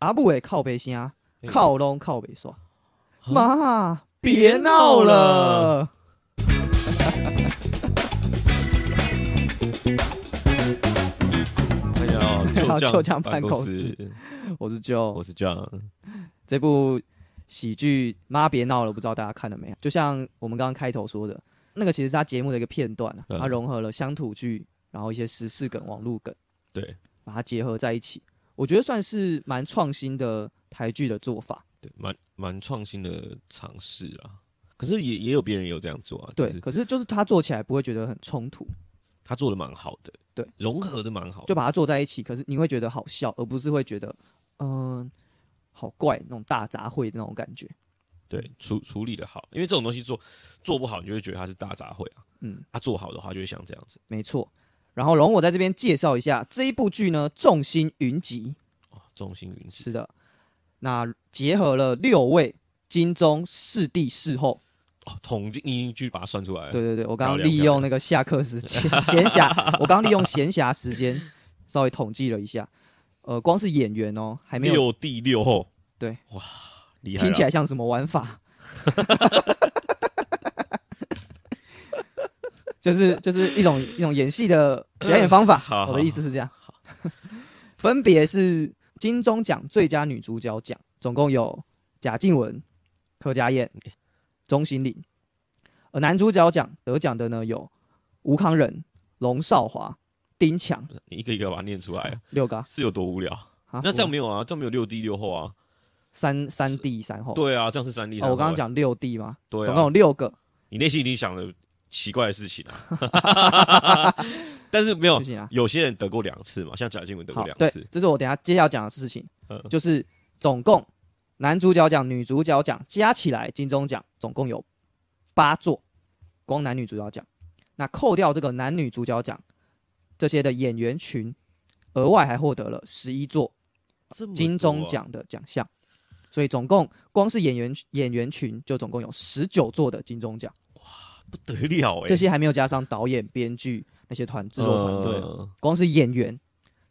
阿布的靠北声，哎靠拢靠北刷，妈别闹了。欢迎来来到到旧将办办公公室，我是 Joe，我是 John。这部喜剧《妈别闹了》，不知道大家看了没有？就像我们刚刚开头说的，那个其实是他节目的一个片段啊，嗯。它融合了乡土剧，然后一些时事梗、网络梗，对。把它结合在一起，我觉得算是蛮创新的台剧的做法。对，蛮蛮创新的尝试啊。可是也也有别人有这样做啊，就对，可是就是他做起来不会觉得很冲突，他做的蛮好的，对，融合的蛮好的。就把它做在一起，可是你会觉得好笑，而不是会觉得嗯、好怪那种大杂烩的那种感觉。对，处处理的好，因为这种东西做做不好，你就会觉得它是大杂烩啊。嗯，他、做好的话，就会像这样子。没错。然后容我在这边介绍一下这一部剧呢，众星云集。哦，众星云集，是的，那结合了六位金钟四帝视后。哦，统计你去把它算出来了。对对对，我刚刚利用那个下课时间闲暇，我刚刚利用闲暇时间稍微统计了一下，呃，光是演员哦，还没有六帝六后，对，哇，厉害！听起来像什么玩法？就是就是一种一种演戏的 表演方法。好好我的意思是这样，分别是金钟奖最佳女主角奖，总共有贾静雯、柯佳燕、钟欣凌。而男主角奖得奖的呢有吴康仁、龙少华、丁强你一个一个把它念出来，六个啊。是有多无聊？啊那这样没有啊，这样没有六弟六后啊。三三弟三后。对啊，这样是三弟哦，三后。我刚刚讲六弟嘛，对啊，总共有六个。你内心已经想了奇怪的事情啊，但是没有。有些人得过两次嘛，像贾静雯得过两次，，这是我等下接下来要讲的事情，嗯。就是总共男主角奖、女主角奖加起来金钟奖总共有八座，光男女主角奖。那扣掉这个男女主角奖这些的演员群，额外还获得了十一座金钟奖的奖项，所以总共光是演员演员群就总共有十九座的金钟奖，不得了哎，这些还没有加上导演、编剧那些团制作团队，呃光是演员，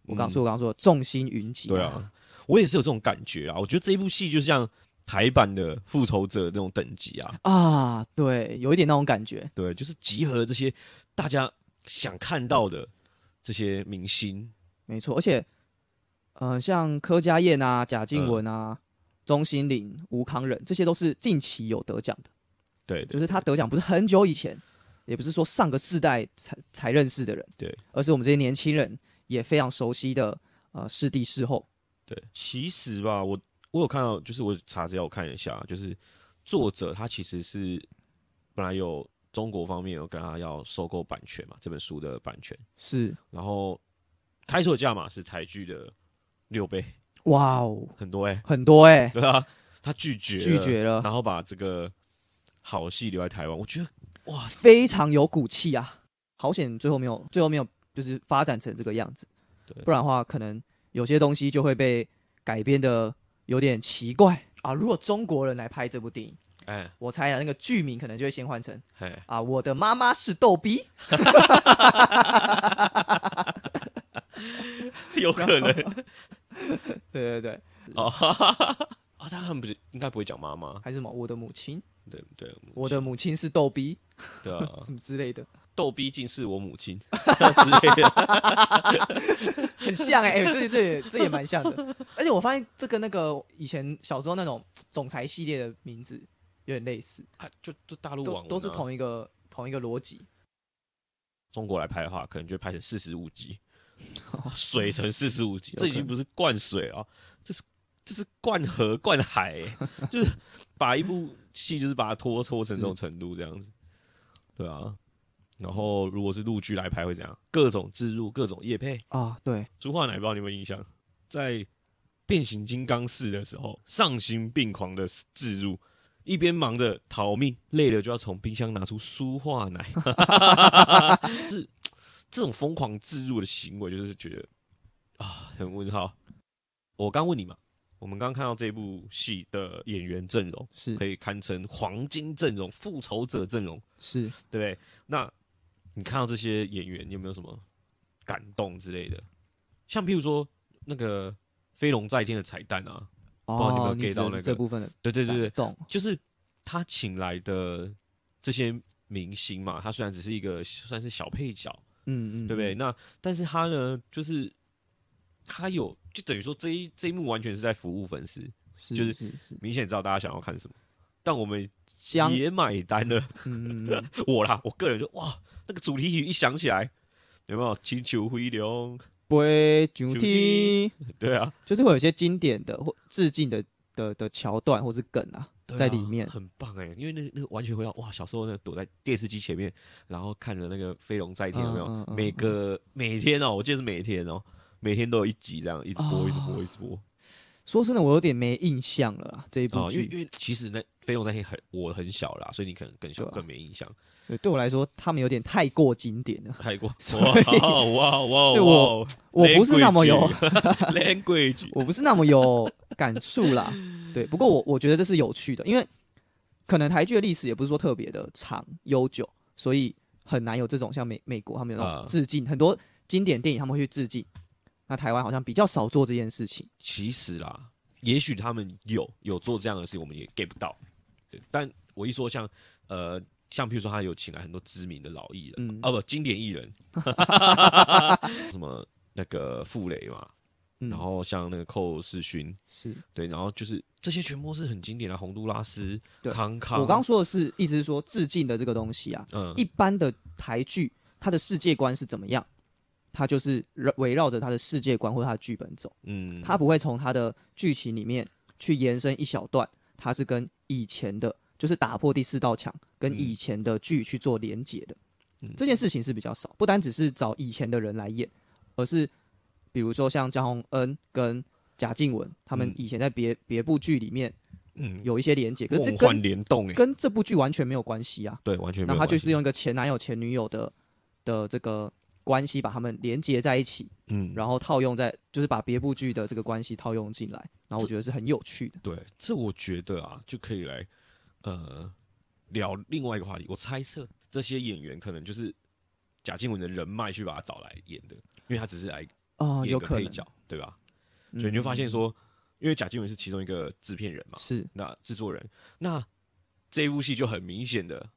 我刚嗯。说我刚说的众星云集，对啊，我也是有这种感觉啊。我觉得这一部戏就像台版的《复仇者》那种等级啊，啊，对，有一点那种感觉。对，就是集合了这些大家想看到的这些明星，没错，而且，呃，像柯佳燕啊、贾静雯啊、钟欣凌、吴康仁，这些都是近期有得奖的，对，就是他得奖不是很久以前，也不是说上个世代才才认识的人，对，而是我们这些年轻人也非常熟悉的呃师弟师后。对，其实吧，我我有看到，就是我查资料我看了一下，就是作者他其实是本来有中国方面有跟他要收购版权嘛，这本书的版权，是，然后开出的价码是台剧的六倍，哇哦，很多哎、很多哎、对啊，他拒绝拒，绝了，然后把这个好戏留在台湾，我觉得哇非常有骨气啊！好险，最后没有，最后没有，就是发展成这个样子。对不然的话，可能有些东西就会被改编的有点奇怪啊。如果中国人来拍这部电影，哎我猜啊，那个剧名可能就会先换成哎，啊，我的妈妈是逗逼。有可能 对对对，哦，啊，他们不是应该不会讲妈妈，还是什么？我的母亲，对对，我的母亲是逗逼，对啊，什么之类的，逗逼竟是我母亲。之类的，很像哎、欸，这这也这也蛮像的。而且我发现这跟那个以前小时候那种总裁系列的名字有点类似，啊，就就大陆网啊。都是同一个同一个逻辑。中国来拍的话，可能就拍成四十五集，水成四十五集，这已经不是灌水啊，这是这是灌河灌海欸、就是把一部戏就是把它拖拖成这种程度这样子，对啊。然后如果是陆剧来拍会怎样？各种植入，各种夜配。啊，对，朱化奶不知道你有没有印象，在变形金刚四的时候，丧心病狂的置入，一边忙着逃命，累了就要从冰箱拿出舒化奶，是这种疯狂置入的行为，就是觉得啊，很问号。我刚问你嘛，我们刚看到这部戏的演员阵容，是可以堪称黄金阵容、复仇者阵容，是对不对？那你看到这些演员，你有没有什么感动之类的？像譬如说那个飞龙在天的彩蛋啊，知道你有没有哦，你的是到那个这部分的对对对对，懂，就是他请来的这些明星嘛，他虽然只是一个算是小配角，嗯嗯，对不对？嗯？那但是他呢，就是他有就等于说这一这一幕完全是在服务粉丝，是就是明显知道大家想要看什么，但我们，也买单了。我啦，我个人就哇，那个主题曲一响起来，有没有请求回流？杯酒酒体，对啊，就是会有一些经典的或致敬的的的桥段或是梗啊，啊在里面很棒哎，因为那个那个完全回到哇，小时候那个躲在电视机前面，然后看着那个飞龙在天，有没有？嗯嗯嗯每个每天哦，我记得是每天哦，每天都有一集这样，一直播，哦一直播，一直播。说真的，我有点没印象了啦，这一部哦，因为剧。因为其实那飞龙在天很我很小啦，所以你可能更小对啊更没印象。对，对我来说，他们有点太过经典了。太过 所哇以哇哇哇！所以我我不是那么有，language，我不是那么有感触啦。对，不过我我觉得这是有趣的，因为可能台剧的历史也不是说特别的长悠久，所以很难有这种像美美国他们有那啊种致敬，很多经典电影他们会去致敬。那台湾好像比较少做这件事情。其实啦，也许他们有有做这样的事情，我们也 get 不到。对但我一说像呃，像譬如说他有请来很多知名的老艺人，嗯啊不，经典艺人，什么那个傅雷嘛，嗯，然后像那个寇世勋，是对，然后就是这些全部是很经典的，洪都拉斯、康康，我刚说的是，意思是说致敬的这个东西啊，嗯一般的台剧它的世界观是怎么样？它就是围绕着他的世界观或者它的剧本走，嗯，他不会从他的剧情里面去延伸一小段，他是跟以前的，就是打破第四道墙，跟嗯。以前的剧去做连结的。嗯。这件事情是比较少，不单只是找以前的人来演，而是比如说像江宏恩跟贾静雯他们嗯。以前在别别部剧里面嗯。有一些连结，可是跟联动哎，跟这部剧完全没有关系啊。对，完全没那他就是用一个前男友前女友的的这个关系把他们连接在一起，嗯，然后套用在就是把别部剧的这个关系套用进来，然后我觉得是很有趣的。对，这我觉得啊，就可以来呃聊另外一个话题。我猜测这些演员可能就是贾静雯的人脉去把他找来演的，因为他只是来哦，演有可能，个配角，对吧？嗯所以你就发现说，因为贾静雯是其中一个制片人嘛，是那制作人，那这一部戏就很明显的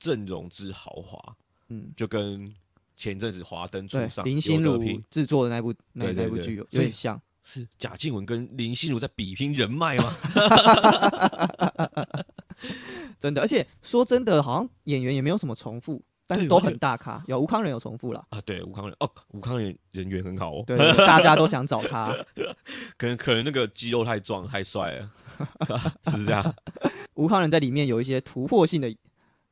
阵容之豪华，嗯，就跟前阵子华灯初，上林心如制作的那部那那部剧有有点像，是贾静雯跟林心如在比拼人脉吗？真的。而且说真的，好像演员也没有什么重复，但是都很大咖。有吴康仁有重复了，啊，对，吴康仁哦，吴康仁人缘很好哦，对，大家都想找他。可能可能那个肌肉太壮太帅了，是不是这样？吴康仁在里面有一些突破性的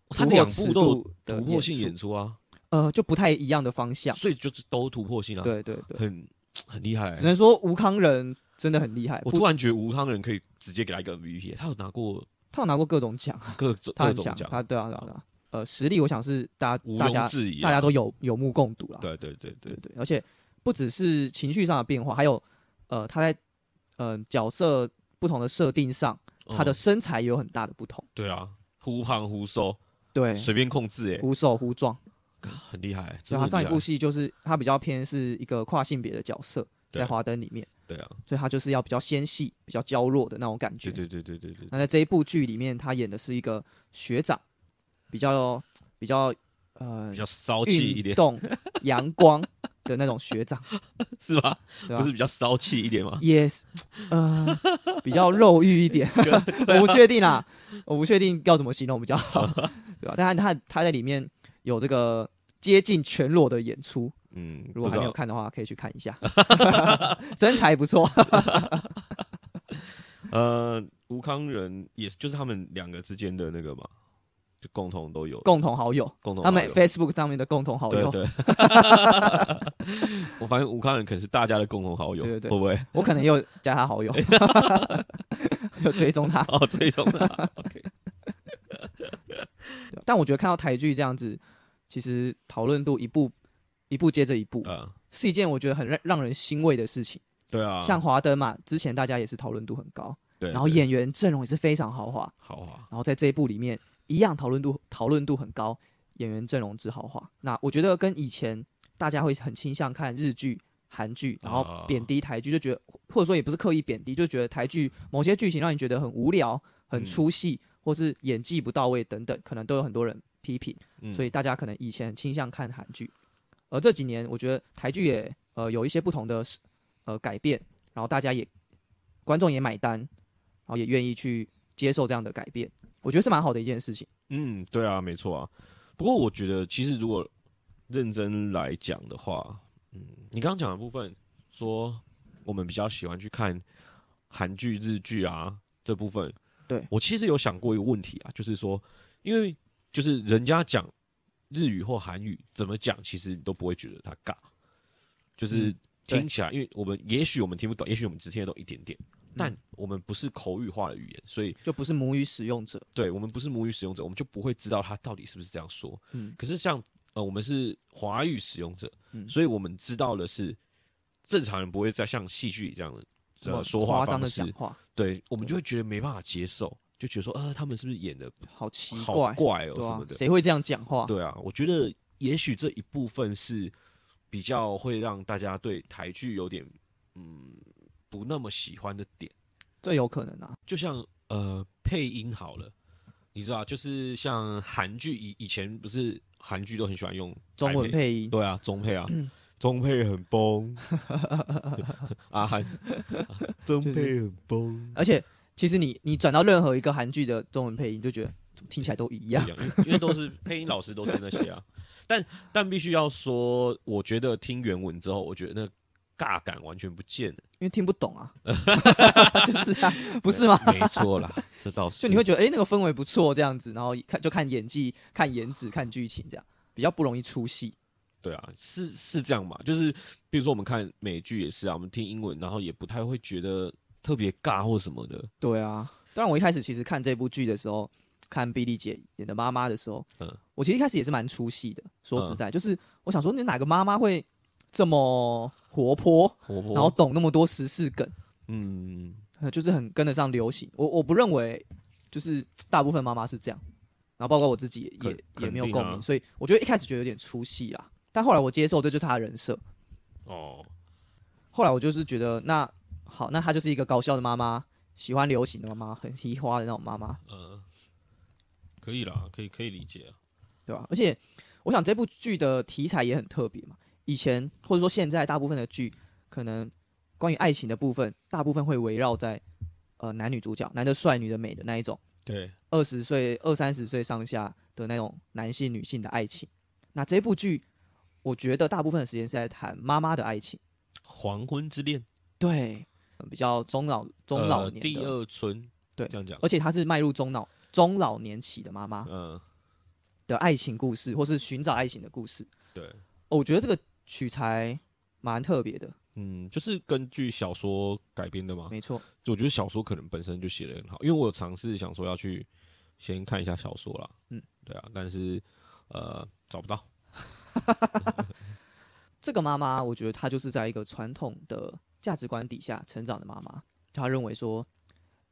突破性演出啊，呃，就不太一样的方向。所以就是都突破性啊，，对对对，很很厉害欸、只能说吴康仁真的很厉害。我突然觉得吴康仁可以直接给他一个 MVP，他有拿过他有拿过各种奖，各种各种奖，他对啊对啊对啊。呃，实力我想是大家大家庸置疑啊、大家都有有目共睹啦。对对对对对对，而且不只是情绪上的变化，还有呃他在呃角色不同的设定上，他的嗯身材也有很大的不同。对啊，忽胖忽瘦，对，随便控制哎、忽瘦忽壮。很厉害、欸。所以他上一部戏就是他比较偏是一个跨性别的角色，在华灯里面，对啊，所以他就是要比较纤细、比较娇弱的那种感觉对。对对对对对，那在这一部剧里面，他演的是一个学长，比较比较呃比较骚气一点动、阳光的那种学长，是吗？不是比较骚气一点吗？Yes，呃，比较肉欲一点，我不确定啦，我不确定要怎么形容比较好，对吧、但他他他在里面有这个接近全裸的演出，嗯，如果还没有看的话，可以去看一下，身材不错。呃，吴康仁也是，就是他们两个之间的那个嘛，就共同都有共同好友，共同他们 Facebook 上面的共同好友，对对，我发现吴康仁可能是大家的共同好友，对对对。会不会？我可能又加他好友，有追踪他。哦，追踪他，OK，但我觉得看到台剧这样子，其实讨论度一步一步接着一步，啊，是一件我觉得很让让人欣慰的事情。对啊，像华灯嘛，之前大家也是讨论度很高，对，然后演员阵容也是非常豪华，豪华，然后在这一部里面一样讨论度讨论度很高，演员阵容之豪华。那我觉得跟以前大家会很倾向看日剧韩剧，然后啊。贬低台剧，就觉得或者说也不是刻意贬低，就觉得台剧某些剧情让你觉得很无聊、很嗯。出戏，或是演技不到位等等，可能都有很多人批评。嗯所以大家可能以前倾向看韩剧，而这几年我觉得台剧也呃有一些不同的呃改变，然后大家也观众也买单，然后也愿意去接受这样的改变，我觉得是蛮好的一件事情。嗯，对啊，没错啊。不过我觉得，其实如果认真来讲的话，嗯，你刚刚讲的部分，说我们比较喜欢去看韩剧、日剧啊这部分，对我其实有想过一个问题啊，就是说，因为就是人家讲日语或韩语怎么讲，其实你都不会觉得它尬，就是听起来，因为我们也许我们听不懂，也许我们只听得懂一点点，但我们不是口语化的语言，所以就不是母语使用者，对我们不是母语使用者，我们就不会知道他到底是不是这样说。嗯。可是像呃，我们是华语使用者，嗯。所以我们知道的是，正常人不会再像戏剧里这样的这么呃说话夸张方式的讲，话，对我们就会觉得没办法接受，就觉得说呃，他们是不是演的好奇好怪，怪哦什么，的？谁会这样讲话？对啊，我觉得也许这一部分是比较会让大家对台剧有点嗯不那么喜欢的点。这有可能啊，就像呃配音好了，你知道，就是像韩剧以以前不是韩剧都很喜欢用中文配音，对啊，中配啊，中配很崩，啊韩 中配很崩，而且其实你你转到任何一个韩剧的中文配音，就觉得听起来都一样因为都是 配音老师都是那些啊，但但必须要说，我觉得听原文之后，我觉得那尬感完全不见了，因为听不懂啊，就是啊，不是吗？没错啦，这倒是，就你会觉得哎、诶那个氛围不错这样子，然后看就看演技、看颜值、看剧情这样，比较不容易出戏。对啊，是是这样嘛？就是比如说我们看美剧也是啊，我们听英文，然后也不太会觉得特别尬或什么的。对啊，当然我一开始其实看这部剧的时候，看碧丽姐演的妈妈的时候，嗯我其实一开始也是蛮出戏的。说实在，就是我想说，你哪个妈妈会这么活泼，活泼，然后懂那么多时事梗，嗯，呃就是很跟得上流行。我我不认为，就是大部分妈妈是这样，然后包括我自己也肯也也没有共鸣，所以我觉得一开始觉得有点出戏啦。但后来我接受，这就是他的人设。哦，后来我就是觉得，那好，那她就是一个搞笑的妈妈，喜欢流行的妈妈，很嘻花的那种妈妈，呃，可以啦，可以可以理解啊。对吧？而且我想这部剧的题材也很特别嘛。以前或者说现在大部分的剧，可能关于爱情的部分，大部分会围绕在呃男女主角，男的帅，女的美的那一种，对，二十岁、二三十岁上下的那种男性、女性的爱情。那这部剧，我觉得大部分的时间是在谈妈妈的爱情，黄昏之恋，对，呃比较中老中老呃、年的，第二春，对这样讲，而且她是迈入中老中老年期的妈妈嗯、的爱情故事，或是寻找爱情的故事。对，哦我觉得这个取材蛮特别的，嗯，就是根据小说改编的吗。没错。我觉得小说可能本身就写的很好，因为我有尝试想说要去先看一下小说啦，嗯，对啊，但是呃找不到，这个妈妈，我觉得她就是在一个传统的价值观底下成长的妈妈。她认为说，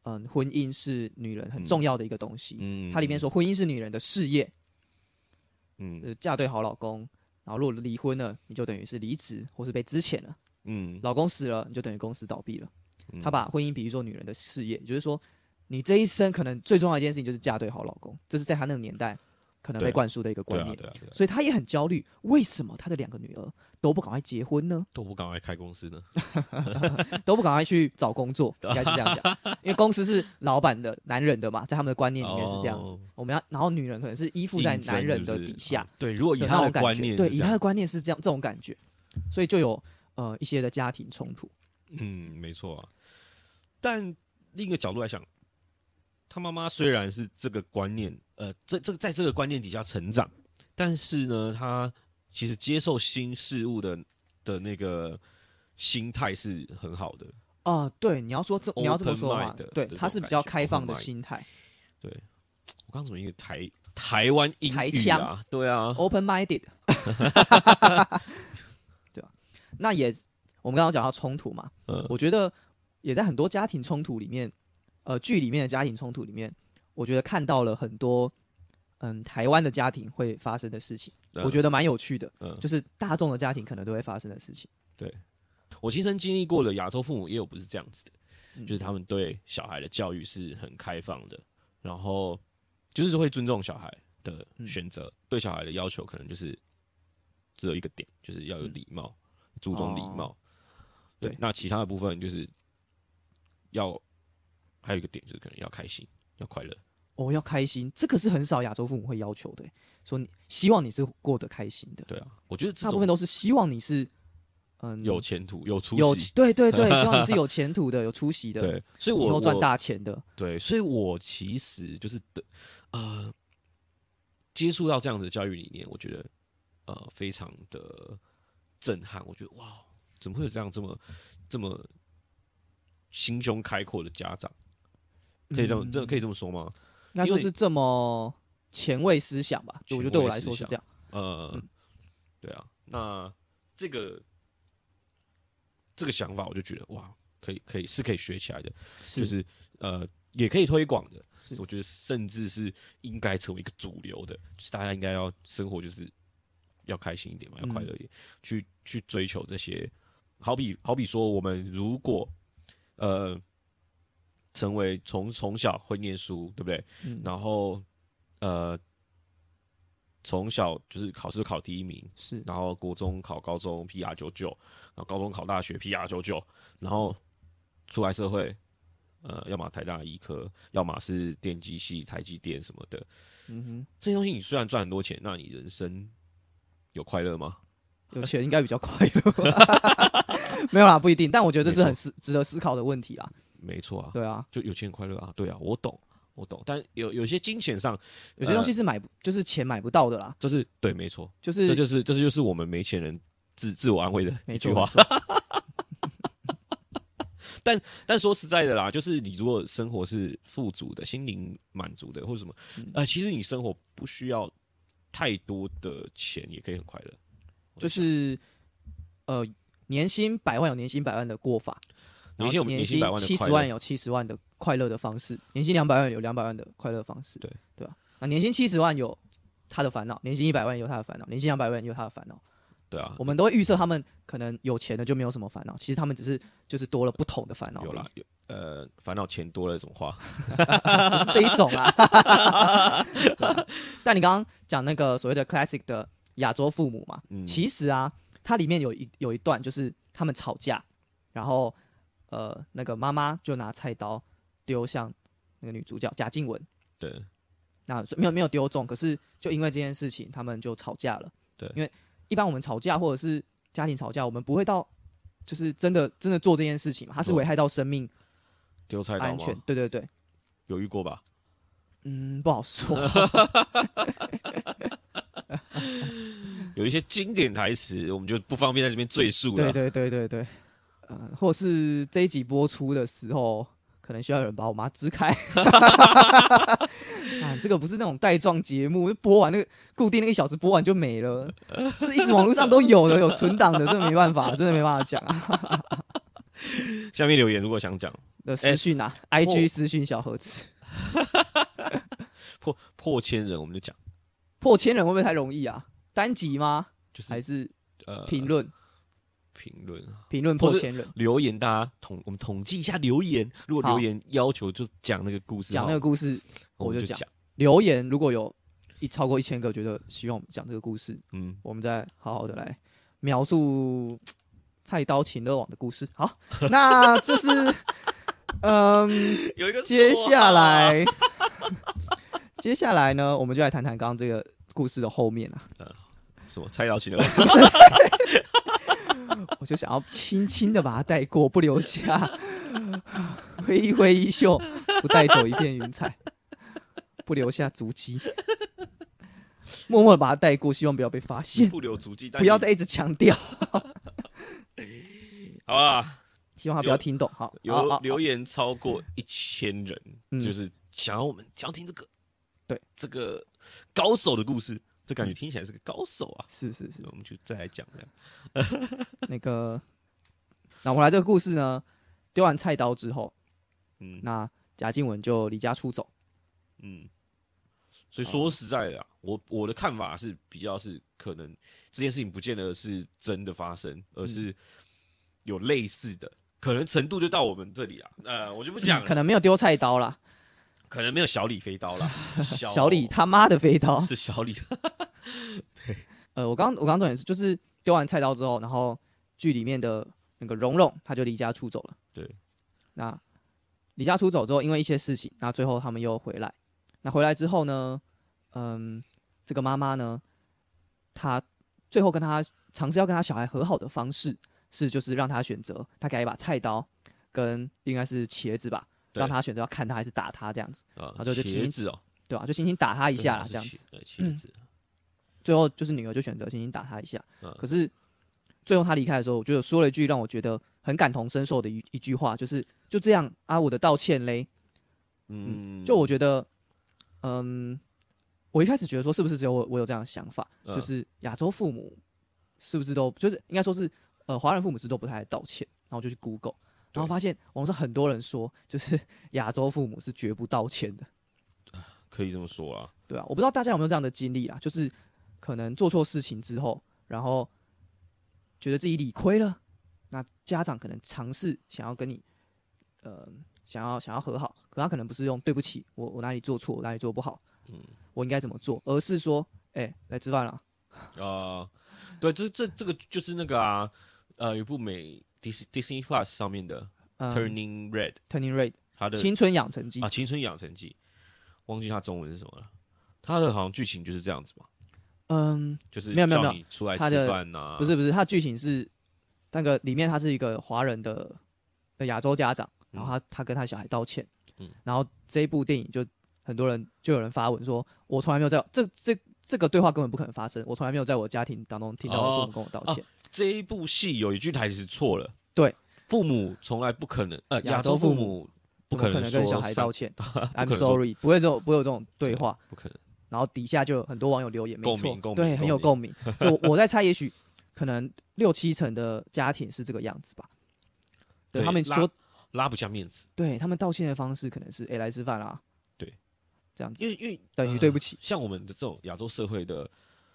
嗯，婚姻是女人很重要的一个东西。嗯，它里面说，婚姻是女人的事业，嗯呃，嫁对好老公，然后如果离婚了，你就等于是离职或是被资遣了。嗯，老公死了，你就等于公司倒闭了。她把婚姻比喻做女人的事业，也就是说，你这一生可能最重要的一件事情就是嫁对好老公，这是在她那个年代可能被灌输的一个观念。所以他也很焦虑，为什么他的两个女儿都不赶快结婚呢？都不赶快开公司呢？都不赶快去找工作？应该是这样讲，因为公司是老板的、男人的嘛，在他们的观念里面是这样子。哦我们要，然后女人可能是依附在男人的底下哦对，如果以他的观念对，以他的观念是这样这种感觉，所以就有呃一些的家庭冲突。嗯，没错啊。但另一个角度来讲，他妈妈虽然是这个观念，呃，这这在这个观念底下成长，但是呢，他其实接受新事物的的那个心态是很好的。啊、对，你要说这你要这么说的话 Open mind 的，对，他是比较开放的心态对我刚刚怎么一个台台湾英台语啊？对啊，，open minded，对吧、那也我们刚刚讲到冲突嘛，嗯我觉得也在很多家庭冲突里面，呃，剧里面的家庭冲突里面，我觉得看到了很多嗯台湾的家庭会发生的事情，我觉得得蛮有趣的，嗯。就是大众的家庭可能都会发生的事情。对，我亲身经历过的亚洲父母也有不是这样子的，嗯。就是他们对小孩的教育是很开放的，然后就是会尊重小孩的嗯选择，对小孩的要求可能就是只有一个点，就是要有礼貌，注重礼貌。哦。对对，那其他的部分就是要还有一个点就是可能要开心，要快乐。哦，要开心，这个是很少亚洲父母会要求的欸，说你希望你是过得开心的，对啊，我觉得大部分都是希望你是嗯有前途、有出有息。对对对，希望你是有前途的、有出息的，对，所以我以后赚大钱的。对，所以我其实就是的，呃，接触到这样子的教育理念，我觉得呃非常的震撼。我觉得哇，怎么会有这样这么这么心胸开阔的家长？可以这么、这可以这么说吗？应该因为说是这么前卫思想吧？就我觉得对我来说是这样。呃，嗯对啊，那这个这个想法，我就觉得哇，可以可以是可以学起来的，就是呃也可以推广的。是我觉得甚至是应该成为一个主流的，就是大家应该要生活就是要开心一点嘛，要快乐一点，去去追求这些。好比好比说，我们如果呃成为从从小会念书，对不对？嗯然后呃从小就是考试考第一名，是然后国中考高中 PR 九九，然后高中考大学 PR 九九，然后出来社会，呃，要么台大医科，要么是电机系、台积电什么的。嗯哼这些东西你虽然赚很多钱，那你人生有快乐吗？有钱应该比较快乐。没有啦，不一定，但我觉得这是很思值得思考的问题啦。没错啊，对啊，就有钱很快乐啊，对啊，我懂，我懂。但有有些金钱上，有些东西是买不，就是钱买不到的啦，这是对，没错，就是这就是这就是我们没钱人自自我安慰的没错，一句话没。错但说实在的啦，就是你如果生活是富足的、心灵满足的，或者什么，嗯呃，其实你生活不需要太多的钱，也可以很快乐。就是呃，年薪百万有年薪百万的过法，然年薪年年薪百万的七十万有七十万的快乐的方式，年薪两百万有两百万的快乐方式，对对吧？那年薪七十万有他的烦恼，年薪一百万有他的烦恼，年薪两百万有他的烦恼。对啊，我们都会预测他们可能有钱的就没有什么烦恼，其实他们只是就是多了不同的烦恼，有啦，有呃，烦恼钱多了怎么花？不是这一种啊。对 但你刚刚讲那个所谓的 classic 的亚洲父母嘛，嗯其实啊，它里面有一有一段就是他们吵架，然后呃那个妈妈就拿菜刀丢向那个女主角贾静雯，对那没有没有丢中，可是就因为这件事情他们就吵架了。对因为一般我们吵架或者是家庭吵架，我们不会到就是真的真的做这件事情嘛，它是危害到生命丢菜刀安全？。对对对，有遇过吧？嗯，不好说。有一些经典台词，我们就不方便在这边赘述了。对对对对对，呃，或是这一集播出的时候，可能需要有人把我妈支开。啊，这个不是那种带状节目，播完那个固定那个一小时播完就没了，这一直网络上都有的，有存档的，这没办法，真的没办法讲啊。下面留言如果想讲的私讯啊、i g 私讯小盒子，破破千人，我们就讲破千人会不会太容易啊？单集吗？就是还是呃评论？评论啊。评论破千人，留言，大家统我们统计一下留言。如果留言要求就讲那个故事，讲那个故事，我就讲。留言如果有一超过一千个，觉得希望我们讲这个故事，嗯，我们再好好的来描述 菜刀秦乐网的故事。好，那这是 嗯，有一个接下来。接下来呢，我们就来谈谈刚刚这个故事的后面啊。什么？猜到起了，我就想要轻轻的把它带过，不留下 挥一挥衣袖，不带走一片云彩，不留下足迹，默默的把它带过，希望不要被发现，不留足迹，但不要再一直强调，好啊。希望他不要听懂。好，好有留言超过一千人，嗯就是想要我们想要听这个，对这个高手的故事，这感觉听起来是个高手啊。是是是，我们就再来讲这样。那个，那回来这个故事呢，丢完菜刀之后，嗯那贾静雯就离家出走。嗯，所以说实在的、啊，我我的看法是比较是可能这件事情不见得是真的发生，而是有类似的，可能程度就到我们这里啊。呃，我就不讲了，可能没有丢菜刀啦，可能没有小李飞刀了，小小李他妈的飞刀。是小李，对呃，我刚我刚重点是就是丢完菜刀之后，然后剧里面的那个蓉蓉她就离家出走了。对，那离家出走之后，因为一些事情，那最后他们又回来。那回来之后呢，嗯，这个妈妈呢，她最后跟她尝试要跟她小孩和好的方式是，就是让他选择，他给他一把菜刀跟应该是茄子吧，对让他选择要看他还是打他这样子，啊，就就轻茄子哦，对吧、就轻轻打他一一下啦，这样子。，最后就是女儿就选择轻轻打他一下，嗯。可是最后他离开的时候，我觉得说了一句让我觉得很感同身受的一一句话，就是就这样啊，我的道歉嘞。嗯，就我觉得，嗯，我一开始觉得说是不是只有我我有这样的想法，嗯。就是亚洲父母是不是都就是应该说是呃华人父母是都不太爱道歉，然后就去 Google，然后发现网上很多人说，就是 亚洲父母是绝不道歉的。可以这么说啊，对啊，我不知道大家有没有这样的经历啊，就是可能做错事情之后，然后觉得自己理亏了，那家长可能尝试想要跟你，呃，想要想要和好，可他可能不是用对不起，我我哪里做错，我哪里做不好，嗯我应该怎么做，而是说，哎、来吃饭了，啊，对，这这这个就是那个啊，呃，有一部美 Dis Disney Plus 上面的嗯。Turning Red，，Turning Red 它的青春养成记。啊，青春养成记，忘记它中文是什么了。它的好像剧情就是这样子嘛，嗯，就是没有没有没有。出来吃饭呐，不是不是，它剧情是那个里面他是一个华人的的亚洲家长，然后他他跟他小孩道歉，嗯。然后这一部电影就很多人就有人发文说，我从来没有在这这这个对话根本不可能发生，我从来没有在我家庭当中听到我父母跟我道歉，这一部戏有一句台词错了，对，父母从来不可能，呃，亚亚洲父母母不可能跟小孩道歉？I'm sorry，不会这种不会有这种对话，不可能，然后底下就有很多网友留言，没错。共鸣共鸣对，很有共鸣。就我我在猜，也许可能六七成的家庭是这个样子吧。对他们说，拉不下面子，对他们道歉的方式可能是，哎、来吃饭啦，对，这样子。因为因为等于呃对不起，像我们的这种亚洲社会的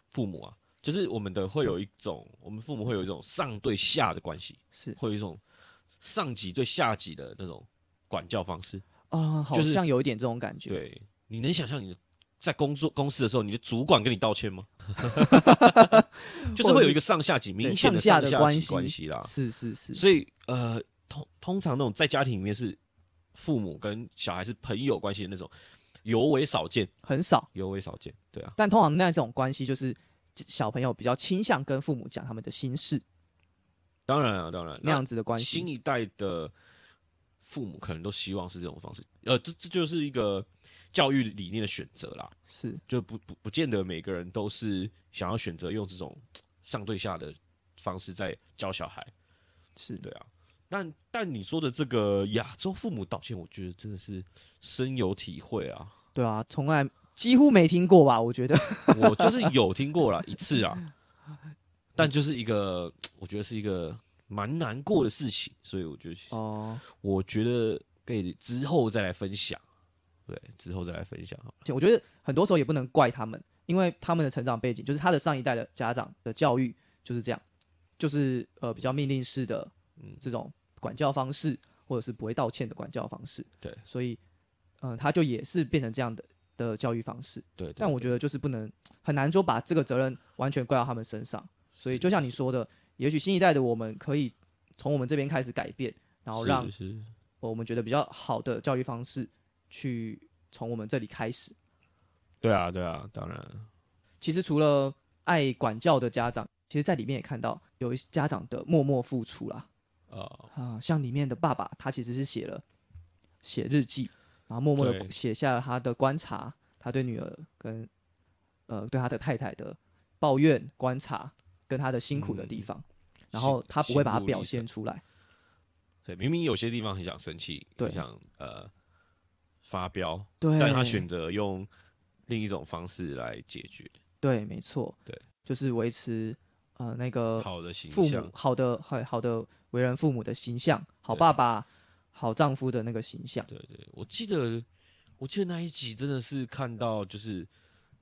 父母啊，就是我们的会有一种，我们父母会有一种上对下的关系，是会有一种上级对下级的那种管教方式。啊、好就是像有一点这种感觉。对，你能想象你的在工作公司的时候，你的主管跟你道歉吗？就是会有一个上下级明显的上下关系关系啦。是是是，所以呃，通通常那种在家庭里面是父母跟小孩是朋友关系的那种，尤为少见，很少。尤为少见。对啊，但通常那种关系就是小朋友比较倾向跟父母讲他们的心事，当然啊，当然那样子的关系。新一代的父母可能都希望是这种方式，呃，这这就是一个教育理念的选择啦，是就不不不见得每个人都是想要选择用这种上对下的方式在教小孩，是，对啊。但但你说的这个亚洲父母道歉，我觉得真的是深有体会啊。对啊，从来几乎没听过吧？我觉得 我就是有听过了一次啊，但就是一个我觉得是一个蛮难过的事情，所以我觉得哦，我觉得可以之后再来分享，对，之后再来分享好了。我觉得很多时候也不能怪他们，因为他们的成长背景就是他的上一代的家长的教育就是这样，就是呃比较命令式的嗯这种管教方式，或者是不会道歉的管教方式。对所以嗯、呃他就也是变成这样的的教育方式。对，对但我觉得就是不能很难说把这个责任完全怪到他们身上。所以就像你说的，也许新一代的我们可以从我们这边开始改变，然后让我们觉得比较好的教育方式去从我们这里开始。对啊对啊，当然其实除了爱管教的家长，其实在里面也看到有一些家长的默默付出啦。啊、啊，像里面的爸爸，他其实是写了写日记，然后默默的写下了他的观察，他对女儿跟呃对他的太太的抱怨、观察跟他的辛苦的地嗯方，然后他不会把它表现出来。对，明明有些地方很想生气，对很想呃发飙，对，但他选择用另一种方式来解决对，没错，对，就是维持呃那个好的形父母象。好的好好的为人父母的形象，好爸爸、好丈夫的那个形象。对对，我记得我记得那一集真的是看到就是，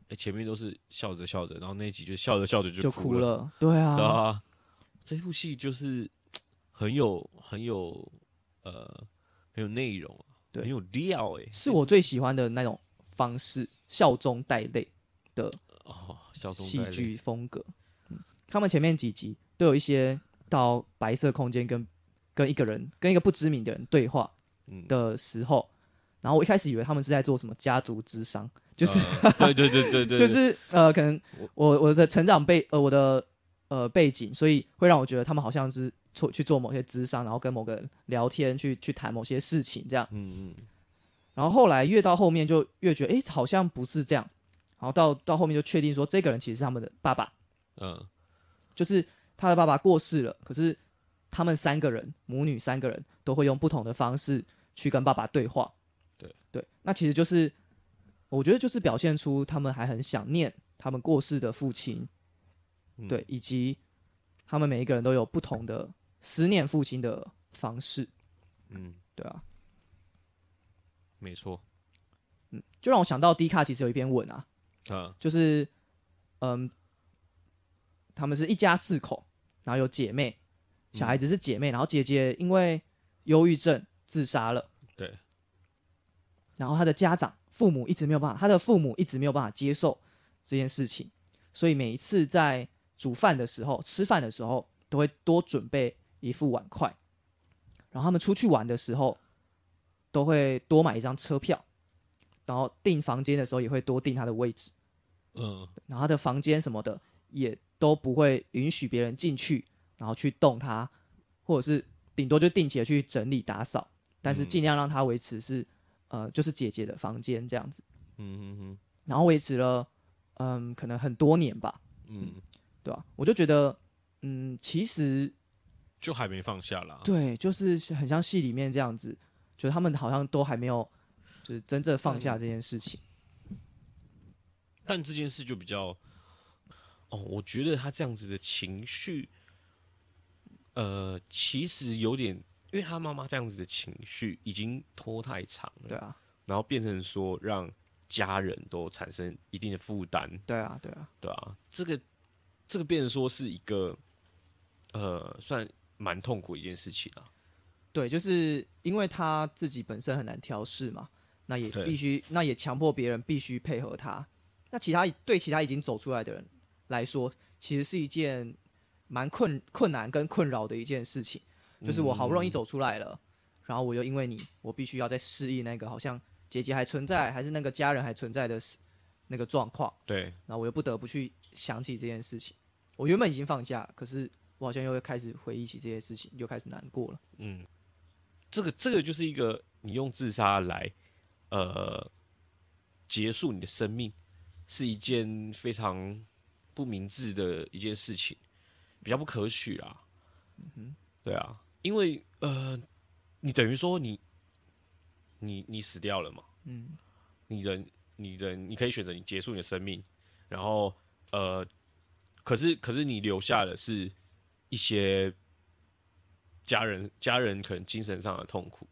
哎、前面都是笑着笑着，然后那一集就笑着笑着就哭哭了，对啊，对啊，这部戏就是很有很有呃很有内容啊，对很有料哎、是我最喜欢的那种方式，笑中带泪的哦，笑中戏剧风格。嗯，他们前面几集都有一些到白色空间跟跟一个人跟一个不知名的人对话嗯。的时候，然后我一开始以为他们是在做什么家族之商，就是、呃对对对对对，就是呃，可能我我的成长背呃我的呃背景，所以会让我觉得他们好像是做去做某些智商，然后跟某个人聊天，去去谈某些事情这样。嗯嗯。然后后来越到后面就越觉得，诶，好像不是这样。然后到到后面就确定说，这个人其实是他们的爸爸，嗯。就是他的爸爸过世了，可是他们三个人母女三个人都会用不同的方式去跟爸爸对话。对。对，那其实就是我觉得就是表现出他们还很想念他们过世的父亲，嗯。对，以及他们每一个人都有不同的思念父亲的方式，嗯，对啊，没错，嗯就让我想到迪卡其实有一篇文啊，啊。就是嗯，他们是一家四口，然后有姐妹，小孩子是姐妹，然后姐姐因为忧郁症自杀了，对，然后他的家长父母一直没有办法，他的父母一直没有办法接受这件事情，所以每一次在煮饭的时候、吃饭的时候，都会多准备一副碗筷，然后他们出去玩的时候，都会多买一张车票，然后订房间的时候也会多订他的位置。嗯然后他的房间什么的也都不会允许别人进去，然后去动它，或者是顶多就定期的去整理打扫，但是嗯。尽量让它维持是呃就是姐姐的房间这样子，嗯嗯然后维持了嗯可能很多年吧，嗯。嗯，对吧、我就觉得嗯其实就还没放下啦。对，就是很像戏里面这样子，就他们好像都还没有就是真正放下这件事情，但这件事就比较，哦，我觉得他这样子的情绪，呃，其实有点，因为他妈妈这样子的情绪已经拖太长了，对啊，然后变成说让家人都产生一定的负担，对啊，对啊，对啊，这个这个变成说是一个，呃，算蛮痛苦一件事情啊。对，就是因为他自己本身很难调试嘛，那也必须，那也强迫别人必须配合他。那其他对其他已经走出来的人来说，其实是一件蛮困困难跟困扰的一件事情。就是我好不容易走出来了，然后我又因为你，我必须要再适应那个好像姐姐还存在，还是那个家人还存在的那个状况，对，然后我又不得不去想起这件事情。我原本已经放下，可是我好像又会开始回忆起这些事情，又开始难过了。嗯，这个这个就是一个你用自杀来，呃，结束你的生命，是一件非常不明智的一件事情，比较不可取啊。嗯对啊，因为呃，你等于说你，你你死掉了嘛，嗯，你人你人你可以选择你结束你的生命，然后呃，可是可是你留下的是一些家人家人可能精神上的痛苦，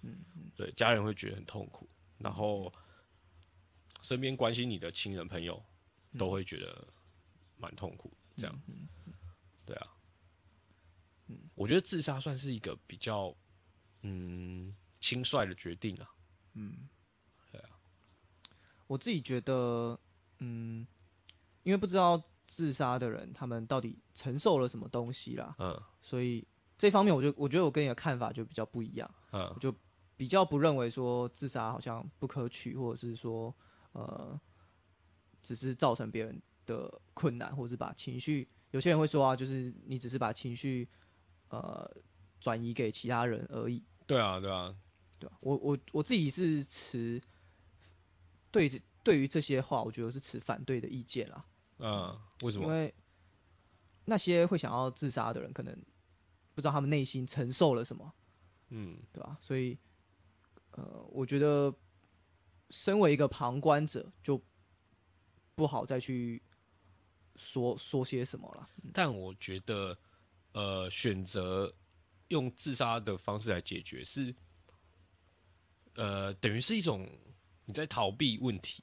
嗯，对，家人会觉得很痛苦，然后身边关心你的亲人朋友都会觉得蛮痛苦，这样，我觉得自杀算是一个比较嗯轻率的决定啊，嗯，对啊。我自己觉得，嗯，因为不知道自杀的人他们到底承受了什么东西啦，嗯。所以这方面我就我觉得我跟你的看法就比较不一样，嗯。就比较不认为说自杀好像不可取，或者是说呃，只是造成别人的困难，或者是把情绪，有些人会说啊，就是你只是把情绪呃转移给其他人而已，对啊对啊，对啊、我我我自己是持对这对于这些话，我觉得是持反对的意见啦。嗯，为什么？因为那些会想要自杀的人，可能不知道他们内心承受了什么，嗯对吧？所以，呃，我觉得身为一个旁观者，就不好再去说说些什么了。但我觉得，呃，选择用自杀的方式来解决是，呃，等于是一种你在逃避问题，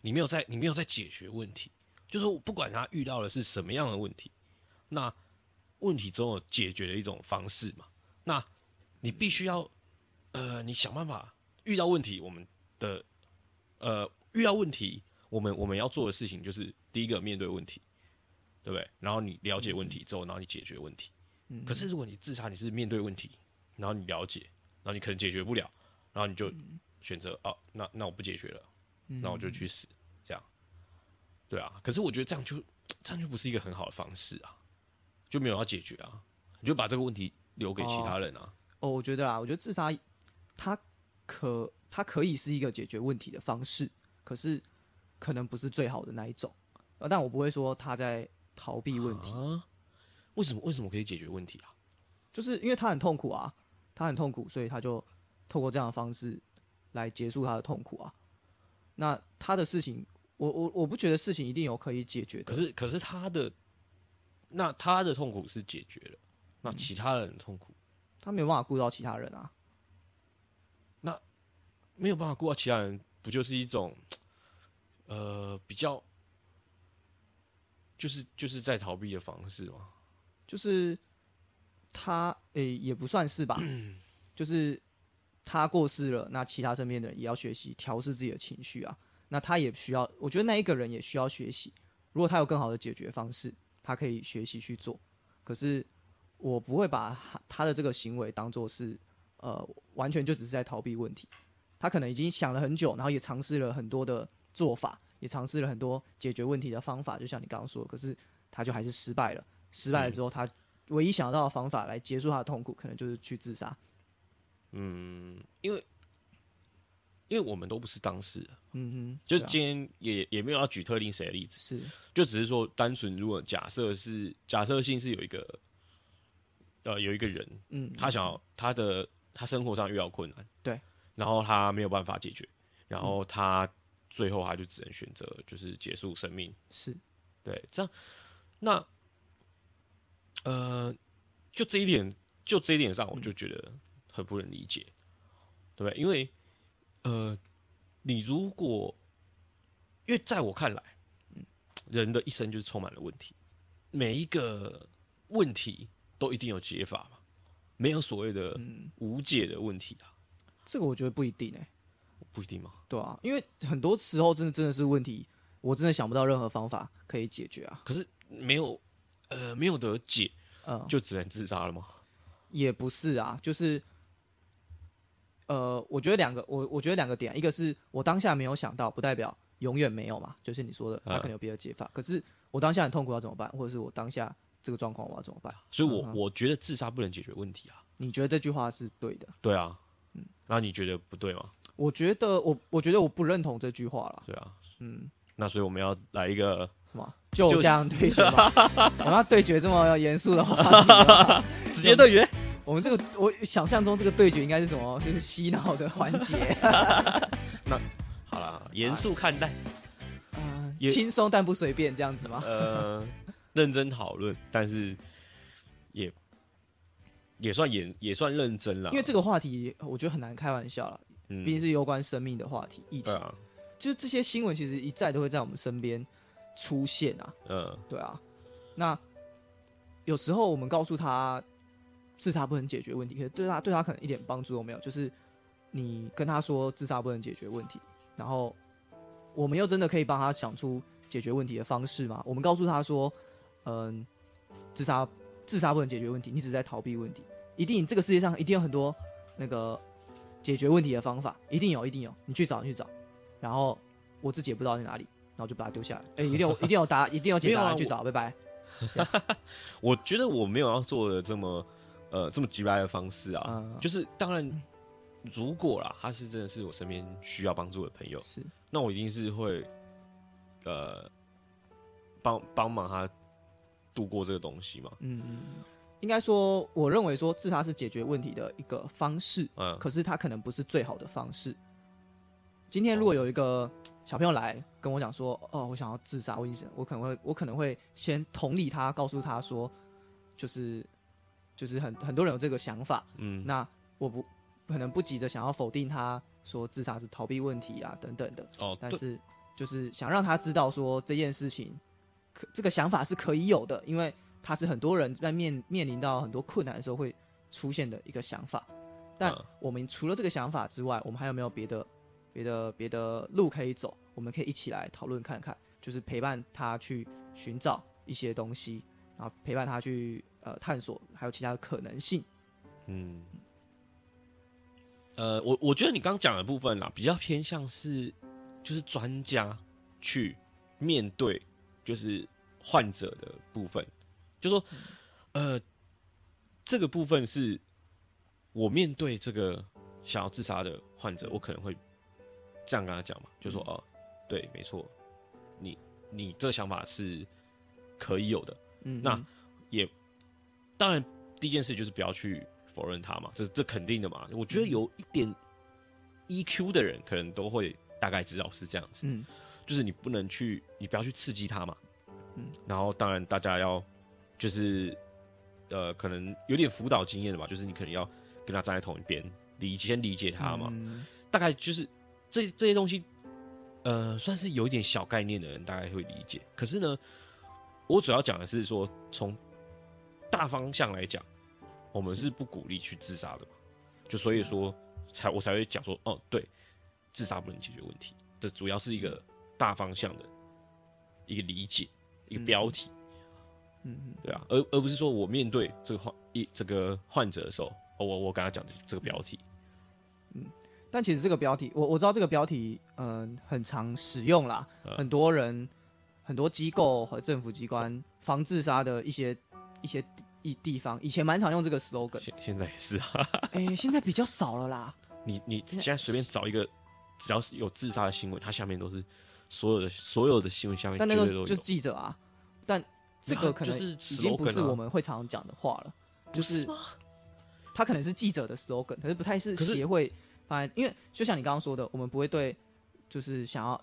你没有在你没有在解决问题，就是不管他遇到的是什么样的问题，那问题总有解决的一种方式嘛。那你必须要，呃，你想办法遇到问题，我们的呃遇到问题，我们我们要做的事情就是第一个面对问题，对不对？然后你了解问题之后，然后你解决问题。嗯可是如果你自杀，你是面对问题，然后你了解，然后你可能解决不了，然后你就选择哦，那那我不解决了，那我就去死，这样，对啊。可是我觉得这样就这样就不是一个很好的方式啊，就没有要解决啊，你就把这个问题留给其他人啊。哦，我觉得啦，我觉得自杀它可它可以是一个解决问题的方式，可是可能不是最好的那一种。呃，但我不会说他在逃避问题，啊？为什么为什么可以解决问题啊？就是因为他很痛苦啊，他很痛苦，所以他就透过这样的方式来结束他的痛苦啊。那他的事情，我我我不觉得事情一定有可以解决的。可是可是他的那他的痛苦是解决了，那其他人的痛苦他没有办法顾到其他人啊。那没有办法顾到其他人，不就是一种呃比较就是就是在逃避的方式吗？就是他诶、也不算是吧，就是他过世了，那其他身边的人也要学习调试自己的情绪啊。那他也需要，我觉得那一个人也需要学习。如果他有更好的解决方式，他可以学习去做。可是我不会把他他的这个行为当做是呃完全就只是在逃避问题。他可能已经想了很久，然后也尝试了很多的做法，也尝试了很多解决问题的方法，就像你刚刚说的，可是他就还是失败了。失败了之后，他唯一想到的方法来结束他的痛苦，可能就是去自杀。嗯，因为因为我们都不是当事人，嗯哼，就是今天也也没有要举特定谁的例子，是。就只是说单纯如果假设是假设性是有一个呃有一个人，嗯，他想要他的他生活上遇到困难，对，然后他没有办法解决，然后他最后他就只能选择就是结束生命，是。对，这样那呃，就这一点，就这一点上，我就觉得很不能理解，对不对？因为呃，你如果因为在我看来，人的一生就是充满了问题，每一个问题都一定有解法嘛，没有所谓的无解的问题啊，这个，我觉得不一定诶、不一定嘛？对啊，因为很多时候真的真的是问题，我真的想不到任何方法可以解决啊。可是没有呃没有得解，嗯，就只能自杀了吗？也不是啊，就是，呃，我觉得两个，我我觉得两个点，一个是我当下没有想到，不代表永远没有嘛，就是你说的，他可能有别的解法。可是我当下很痛苦要怎么办，或者是我当下这个状况我要怎么办？所以我我觉得自杀不能解决问题啊。你觉得这句话是对的？对啊，那你觉得不对吗？我觉得我我觉得我不认同这句话了。对啊，嗯，那所以我们要来一个，什么就这样对决吗？我们要对决这么严肃的话 直接对决。我们这个我想象中这个对决应该是什么？就是洗脑的环节。那好了，严肃看待，啊，也轻松但不随便这样子吗？呃，认真讨论，但是也也算也，也算认真了。因为这个话题我觉得很难开玩笑了，嗯毕竟是攸关生命的话题议题对。啊，就是这些新闻其实一再都会在我们身边出现啊，嗯，对啊。那有时候我们告诉他自杀不能解决问题，可是对他对他可能一点帮助都没有。就是你跟他说自杀不能解决问题，然后我们又真的可以帮他想出解决问题的方式吗？我们告诉他说，嗯，自杀自杀不能解决问题，你只是在逃避问题。一定这个世界上一定有很多那个解决问题的方法，一定有，一定有，你去找，你去找。然后我自己也不知道在哪里，然后就把它丢下来。哎、一定有，一定有答，一定有解答去找，拜拜。我觉得我没有要做的这么呃这么直白的方式啊，嗯就是当然，如果啦，他是真的是我身边需要帮助的朋友，是，那我一定是会呃帮帮忙他度过这个东西嘛，嗯应该说，我认为说自杀是解决问题的一个方式，嗯，可是它可能不是最好的方式。今天如果有一个小朋友来跟我讲说，哦，我想要自杀，我已经我可能会我可能会先同理他，告诉他说，就是就是很很多人有这个想法，嗯，那我不可能不急着想要否定他说自杀是逃避问题啊等等的，哦，但是就是想让他知道说这件事情可这个想法是可以有的，因为它是很多人在面面临到很多困难的时候会出现的一个想法。但嗯我们除了这个想法之外，我们还有没有别的、别的、别的路可以走？我们可以一起来讨论看看，就是陪伴他去寻找一些东西，然后陪伴他去呃探索，还有其他的可能性。嗯，呃，我我觉得你刚讲的部分啦，比较偏向是就是专家去面对就是患者的部分，就说呃这个部分是我面对这个想要自杀的患者，我可能会这样跟他讲嘛，就说哦、对，没错，你你这个想法是可以有的，嗯，那也当然，第一件事就是不要去否认他嘛，这这肯定的嘛。我觉得有一点 EQ 的人可能都会大概知道是这样子，嗯就是你不能去，你不要去刺激他嘛。嗯，然后当然大家要就是呃，可能有点辅导经验的吧，就是你可能要跟他站在同一边，理先理解他嘛。嗯大概就是这这些东西，呃，算是有一点小概念的人大概会理解。可是呢，我主要讲的是说，从大方向来讲，我们是不鼓励去自杀的嘛。就所以说，才我才会讲说，哦，对，自杀不能解决问题，这主要是一个大方向的一个理解，一个标题，嗯嗯。对啊，而而不是说我面对这个患一这个患者的时候，哦，我我跟他讲这个标题，嗯但其实这个标题，我我知道这个标题，嗯、很常使用啦，嗯。很多人、很多机构和政府机关防自杀的一些一些一地方，以前蛮常用这个 slogan，现现在也是啊。哎、现在比较少了啦。你你现在随便找一个，只要是有自杀的新闻，它下面都是所有的所有的新闻下面但。那个就是记者啊，但这个可能已经不是我们会常常讲的话了，就是他可能是记者的 slogan，可是不太是协会发在，因为就像你刚刚说的，我们不会对就是想要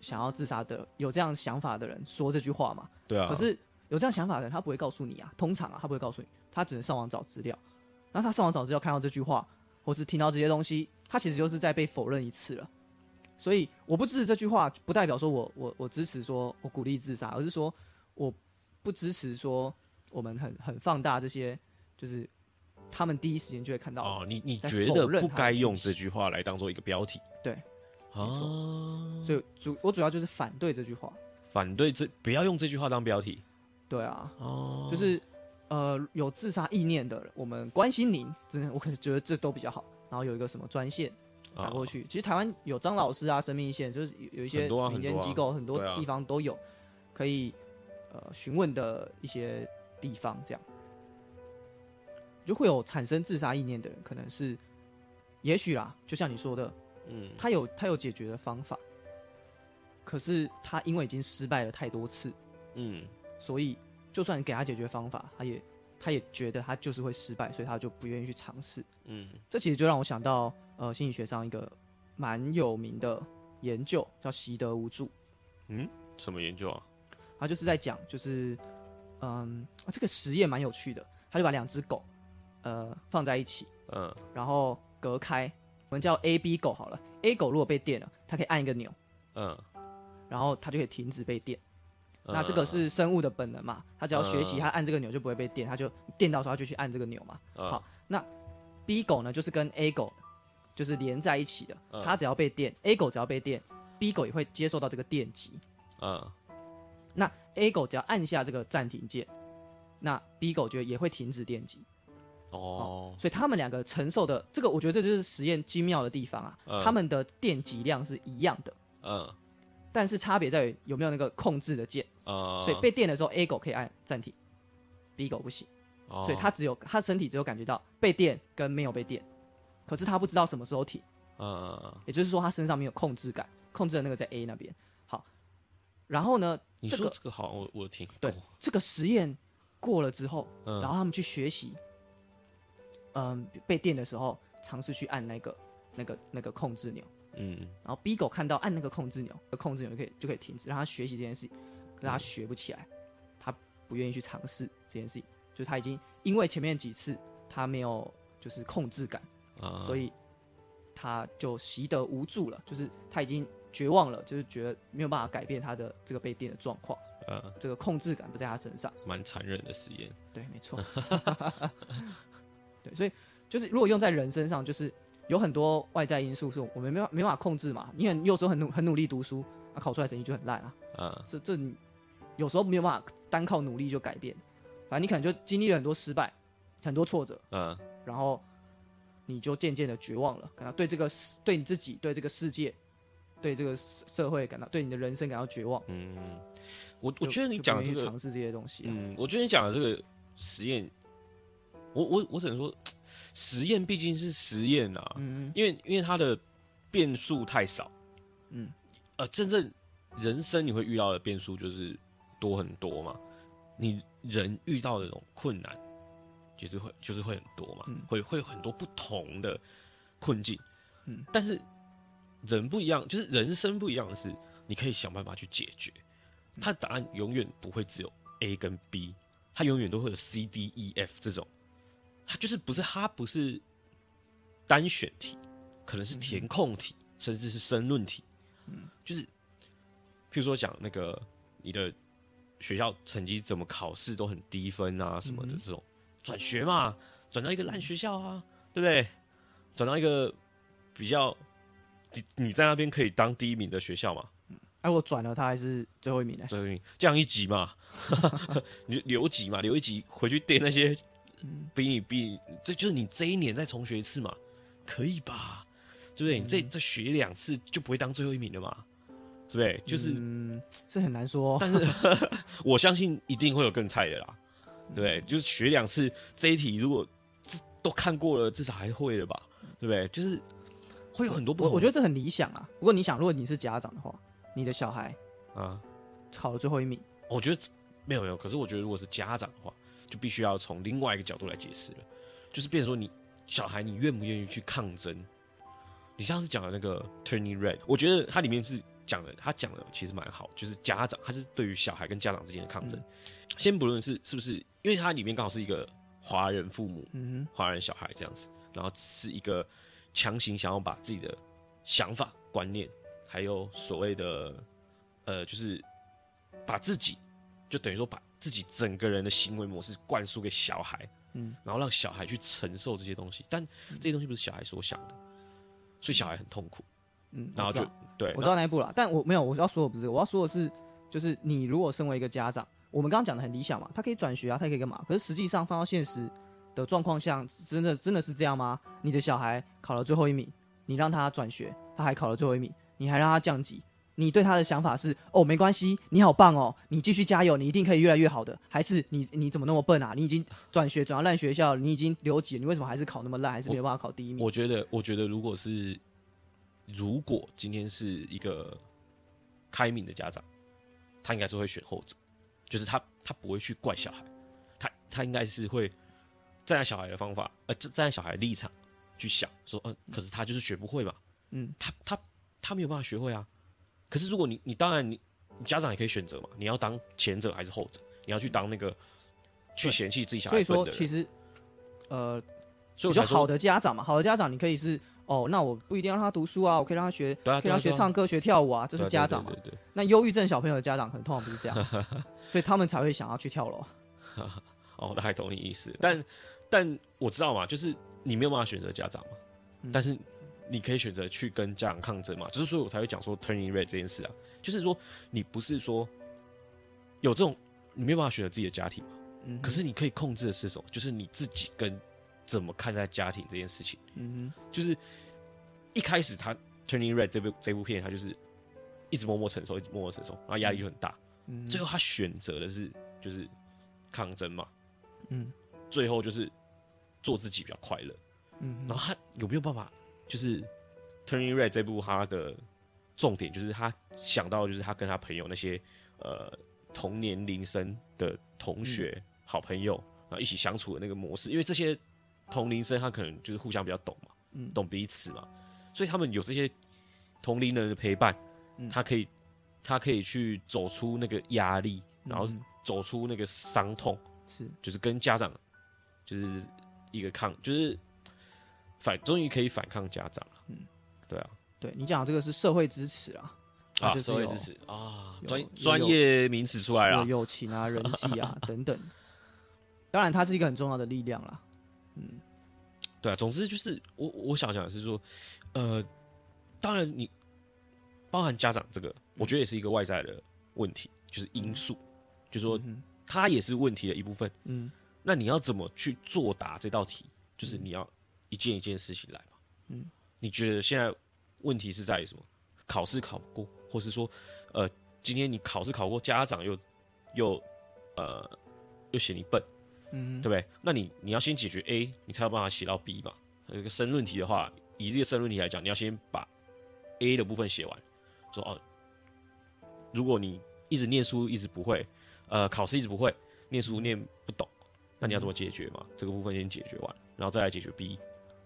想要自杀的有这样想法的人说这句话嘛。对啊，可是有这样想法的人，他不会告诉你啊，通常啊，他不会告诉你，他只能上网找资料。然后他上网找资料，看到这句话，或是听到这些东西，他其实就是在被否认一次了。所以我不支持这句话，不代表说我我我支持说我鼓励自杀，而是说我不支持说我们很很放大这些，就是他们第一时间就会看到。哦，你你觉得不该用这句话来当做一个标题？对，啊，所以主我主要就是反对这句话。反对这不要用这句话当标题对啊，哦，就是呃有自杀意念的人，我们关心您，真的我可能觉得这都比较好。然后有一个什么专线打过去，其实台湾有张老师啊、生命线，就是有有一些民间机构，很多地方都有可以呃询问的一些地方，这样。就会有产生自杀意念的人，可能是也许啦，就像你说的，嗯他有他有解决的方法，可是他因为已经失败了太多次，嗯所以就算给他解决方法，他也他也觉得他就是会失败，所以他就不愿意去尝试。嗯。这其实就让我想到，呃，心理学上一个蛮有名的研究，叫习得无助。嗯，什么研究啊？他就是在讲，就是，嗯，啊这个实验蛮有趣的。他就把两只狗，呃，放在一起，嗯然后隔开，我们叫 A、B 狗好了。A 狗如果被电了，它可以按一个钮，嗯，然后它就可以停止被电。嗯那这个是生物的本能嘛？它只要学习，嗯它按这个钮就不会被电，它就电到时候它就去按这个钮嘛。嗯好，那 B 狗呢，就是跟 A 狗就是连在一起的，嗯它只要被电，A 狗只要被电，B 狗也会接受到这个电击。嗯那 A 狗只要按下这个暂停键，那 B 狗就也会停止电击。哦所以他们两个承受的这个，我觉得这就是实验精妙的地方啊。嗯他们的电击量是一样的，嗯但是差别在于有没有那个控制的键。呃，所以被电的时候，A 狗可以按暂停，B 狗不行。哦所以它只有它身体只有感觉到被电跟没有被电，可是他不知道什么时候停，嗯嗯也就是说他身上没有控制感，控制的那个在 A 那边。好，然后呢，你这个说这个好，我我听对这个实验过了之后，嗯。然后他们去学习，嗯，被电的时候尝试去按那个那个那个控制钮，嗯。然后 B 狗看到按那个控制钮，控制钮就可以就可以停止，让他学习这件事，可是它学不起来，他不愿意去尝试这件事情，就是他已经因为前面几次他没有就是控制感，啊，所以他就习得无助了，就是他已经绝望了，就是觉得没有办法改变他的这个被电的状况，呃，这个控制感不在他身上。蛮残忍的实验。对，没错。对，所以就是如果用在人身上，就是有很多外在因素是我们没法没办法控制嘛。你很有时候很努很努力读书，啊，考出来成绩就很烂啊。啊，这这有时候没有办法单靠努力就改变。反正你可能就经历了很多失败，很多挫折，嗯，然后你就渐渐的绝望了，感到对这个世对你自己、对这个世界、对这个社社会感到对你的人生感到绝望。嗯，我我觉得你讲的这个尝试这些东西啊、嗯，我觉得你讲的这个实验，我我我只能说，实验毕竟是实验啊，嗯因为因为它的变数太少，嗯，呃，真正人生你会遇到的变数就是多很多嘛，你人遇到的这种困难，其实会就是会很多嘛，嗯。会会有很多不同的困境，嗯，但是人不一样，就是人生不一样的是，你可以想办法去解决，嗯它的答案永远不会只有 A 跟 B，它永远都会有 C、D、E、F 这种，它就是不是它不是单选题，可能是填空题，甚至是申论题，嗯，就是譬如说讲那个你的学校成绩怎么考试都很低分啊什么的嗯。这种，转学嘛，转到一个烂学校啊，对不对？转到一个比较你你在那边可以当第一名的学校嘛，哎、我转了，他还是最后一名呢、最后一名降一级嘛，你就留级嘛，留一级回去垫那些比你比，这就是你这一年再重学一次嘛，可以吧？对不对？你这这学两次就不会当最后一名了嘛，对不对？就是，嗯，是很难说。但是 我相信一定会有更菜的啦，对？就是学两次这一题，如果这都看过了，至少还会了吧？对不对？就是会有很多不同。我我觉得这很理想啊。不过你想，如果你是家长的话，你的小孩啊，考了最后一名，我觉得没有没有，可是我觉得如果是家长的话，就必须要从另外一个角度来解释了，就是变成说你小孩你愿不愿意去抗争？你上次讲的那个 Turning Red，我觉得它里面是讲的，他讲的其实蛮好，就是家长他是对于小孩跟家长之间的抗争。先不论是是不是，因为它里面刚好是一个华人父母、嗯华人小孩这样子，然后是一个强行想要把自己的想法、观念，还有所谓的呃，就是把自己就等于说把自己整个人的行为模式灌输给小孩，嗯，然后让小孩去承受这些东西，但这些东西不是小孩所想的，所以小孩很痛苦，嗯，然后就对，我知道那一步了，但我没有，我要说的不是，我要说的是，就是你如果身为一个家长，我们刚刚讲的很理想嘛，他可以转学啊，他可以干嘛？可是实际上放到现实的状况下，真的真的是这样吗？你的小孩考了最后一名，你让他转学，他还考了最后一名，你还让他降级，你对他的想法是哦没关系，你好棒哦，你继续加油，你一定可以越来越好的，还是你你怎么那么笨啊？你已经转学转到烂学校，你已经留级了，你为什么还是考那么烂，还是没有办法考第一名？我觉得，我觉得如果是如果今天是一个开明的家长，他应该是会选后者，就是他他不会去怪小孩，他他应该是会站在小孩的方法，呃，站站在小孩的立场去想，说，嗯、可是他就是学不会嘛，嗯，他他他没有办法学会啊。可是如果你你当然你你家长也可以选择嘛，你要当前者还是后者，你要去当那个去嫌弃自己小孩所以说，其实呃。所以我才说比较好的家长嘛，好的家长你可以是哦，那我不一定要让他读书啊，我可以让他学，对啊，可以让他学对啊唱歌、学跳舞啊，这是家长嘛。对对对对那忧郁症小朋友的家长可能通常不是这样，所以他们才会想要去跳楼。哦，大概懂你意思，但但我知道嘛，就是你没有办法选择家长嘛，嗯但是你可以选择去跟家长抗争嘛，就是所以我才会讲说 turning red 这件事啊，就是说你不是说有这种你没有办法选择自己的家庭嘛，嗯哼，可是你可以控制的是什么？就是你自己跟怎么看待家庭这件事情，嗯就是一开始他 turning red 这部这部片，他就是一直默默承受，一直默默承受，然后压力就很大，嗯。最后他选择的是就是抗争嘛，嗯。最后就是做自己比较快乐。嗯然后他有没有办法，就是《Turning Red》这部他的重点就是他想到就是他跟他朋友那些呃同年龄生的同学、好朋友，然后一起相处的那个模式，因为这些同龄生他可能就是互相比较懂嘛，嗯懂彼此嘛，所以他们有这些同龄人的陪伴，嗯他可以他可以去走出那个压力，然后嗯走出那个伤痛。是就是跟家长就是一个抗，就是反终于可以反抗家长了。嗯对啊，对你讲的这个是社会支持啊，啊，就是社会支持啊，专专业名词出来有了。友情啊、人际啊 等等。当然，它是一个很重要的力量啦。嗯对啊，总之就是我我想讲的是说，呃，当然你包含家长这个，我觉得也是一个外在的问题，就是因素，就是说嗯它也是问题的一部分。嗯那你要怎么去作答这道题？就是你要一件一件事情来嘛。嗯，你觉得现在问题是在于什么？考试考不过，或是说，呃，今天你考试考过，家长又又呃又嫌你笨，嗯对不对？那你你要先解决 A，你才有办法写到 B 嘛。有一个申论题的话，以这个申论题来讲，你要先把 A 的部分写完，说哦，如果你一直念书一直不会，呃，考试一直不会，念书念不懂，那你要怎么解决嘛？这个部分先解决完，然后再来解决 B，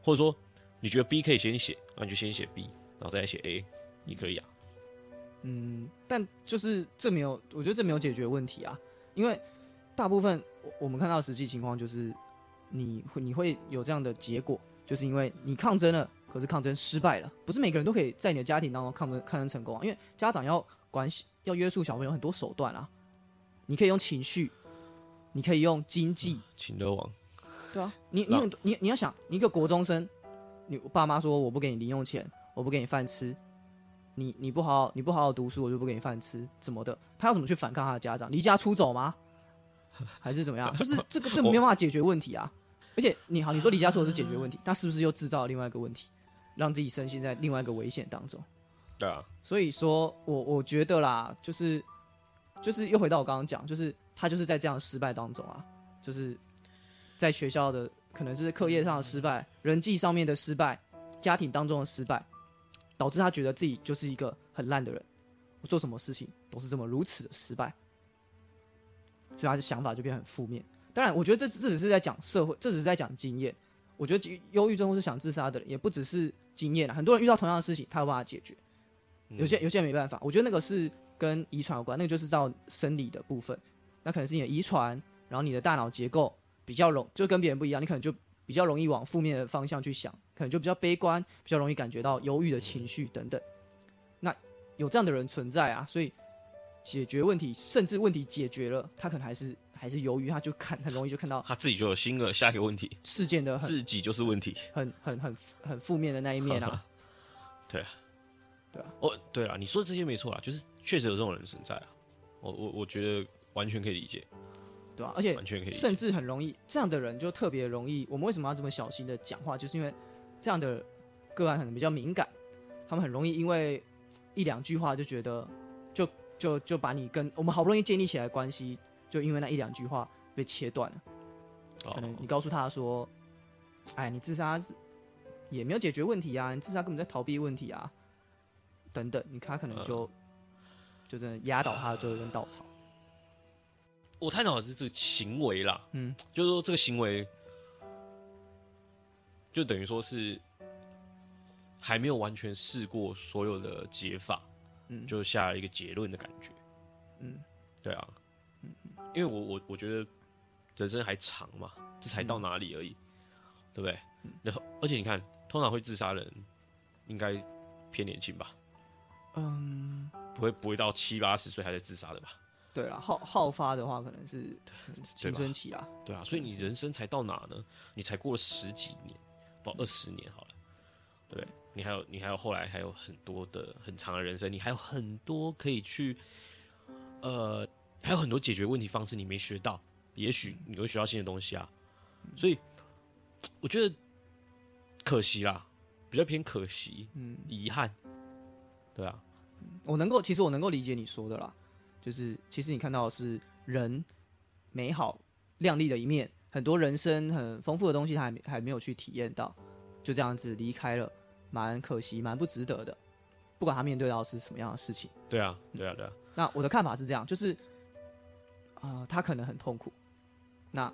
或者说你觉得 B 可以先写，那你就先写 B，然后再来写 A，你可以啊。嗯，但就是这没有，我觉得这没有解决问题啊，因为大部分我我们看到实际情况就是，你会你会有这样的结果，就是因为你抗争了，可是抗争失败了，不是每个人都可以在你的家庭当中抗争抗争成功啊，因为家长要管要约束小朋友很多手段啊，你可以用情绪，你可以用经济，请乐王，对啊，你你很你你要想，你一个国中生，你爸妈说我不给你零用钱，我不给你饭吃，你你不好好你不好好读书，我就不给你饭吃，怎么的？他要怎么去反抗他的家长？离家出走吗？还是怎么样？就是这个这没有办法解决问题啊！而且你好，你说离家出走是解决问题，那是不是又制造了另外一个问题，让自己身陷在另外一个危险当中？对啊，所以说我我觉得啦，就是就是又回到我刚刚讲，就是他就是在这样的失败当中啊，就是在学校的可能是课业上的失败、人际上面的失败、家庭当中的失败，导致他觉得自己就是一个很烂的人，我做什么事情都是这么如此的失败，所以他的想法就变得很负面。当然，我觉得这这只是在讲社会，这只是在讲经验。我觉得忧郁症或是想自杀的人，也不只是经验啊，很多人遇到同样的事情，他有办法解决。有些有些人没办法，我觉得那个是跟遗传有关，那个就是照生理的部分，那可能是你的遗传，然后你的大脑结构比较容，就跟别人不一样，你可能就比较容易往负面的方向去想，可能就比较悲观，比较容易感觉到忧郁的情绪等等。那有这样的人存在啊，所以解决问题，甚至问题解决了，他可能还是还是犹豫，他就看很容易就看到他自己就有新的下一个问题，事件的很自己就是问题。很很很很负面的那一面啊。对啊，对啊哦，对啊，你说的这些没错啦，就是确实有这种人存在啊。我我我觉得完全可以理解，对啊、而且完全可以。甚至很容易，这样的人就特别容易。我们为什么要这么小心的讲话？就是因为这样的个案可能比较敏感，他们很容易因为一两句话就觉得，就就就把你跟我们好不容易建立起来的关系，就因为那一两句话被切断了。可能哦你告诉他说：“哎，你自杀是也没有解决问题啊，你自杀根本在逃避问题啊，等等。”你看他可能就、就真的压倒他的最后一根稻草。我探讨的是这个行为啦，嗯，就是说这个行为，就等于说是还没有完全试过所有的解法，嗯就下了一个结论的感觉。嗯，对啊，嗯因为我我我觉得人生还长嘛，这才嗯到哪里而已，对不对？然后而且你看，通常会自杀的人应该偏年轻吧，嗯，不会不会到七八十岁还在自杀的吧？对了，好好发的话，可能是青春期啊。对啊，所以你人生才到哪呢？你才过了十几年，不二十年好了，对不对？你还有你还有后来还有很多的很长的人生，你还有很多可以去，呃，还有很多解决问题方式你没学到，也许你会学到新的东西啊。所以我觉得可惜啦，比较偏可惜，嗯，遗憾，对啊，我能够，其实我能够理解你说的啦，就是其实你看到的是人美好亮丽的一面，很多人生很丰富的东西他还没还没有去体验到，就这样子离开了，蛮可惜，蛮不值得的。不管他面对到是什么样的事情，对啊，对啊，对啊，那我的看法是这样，就是，啊、他可能很痛苦，那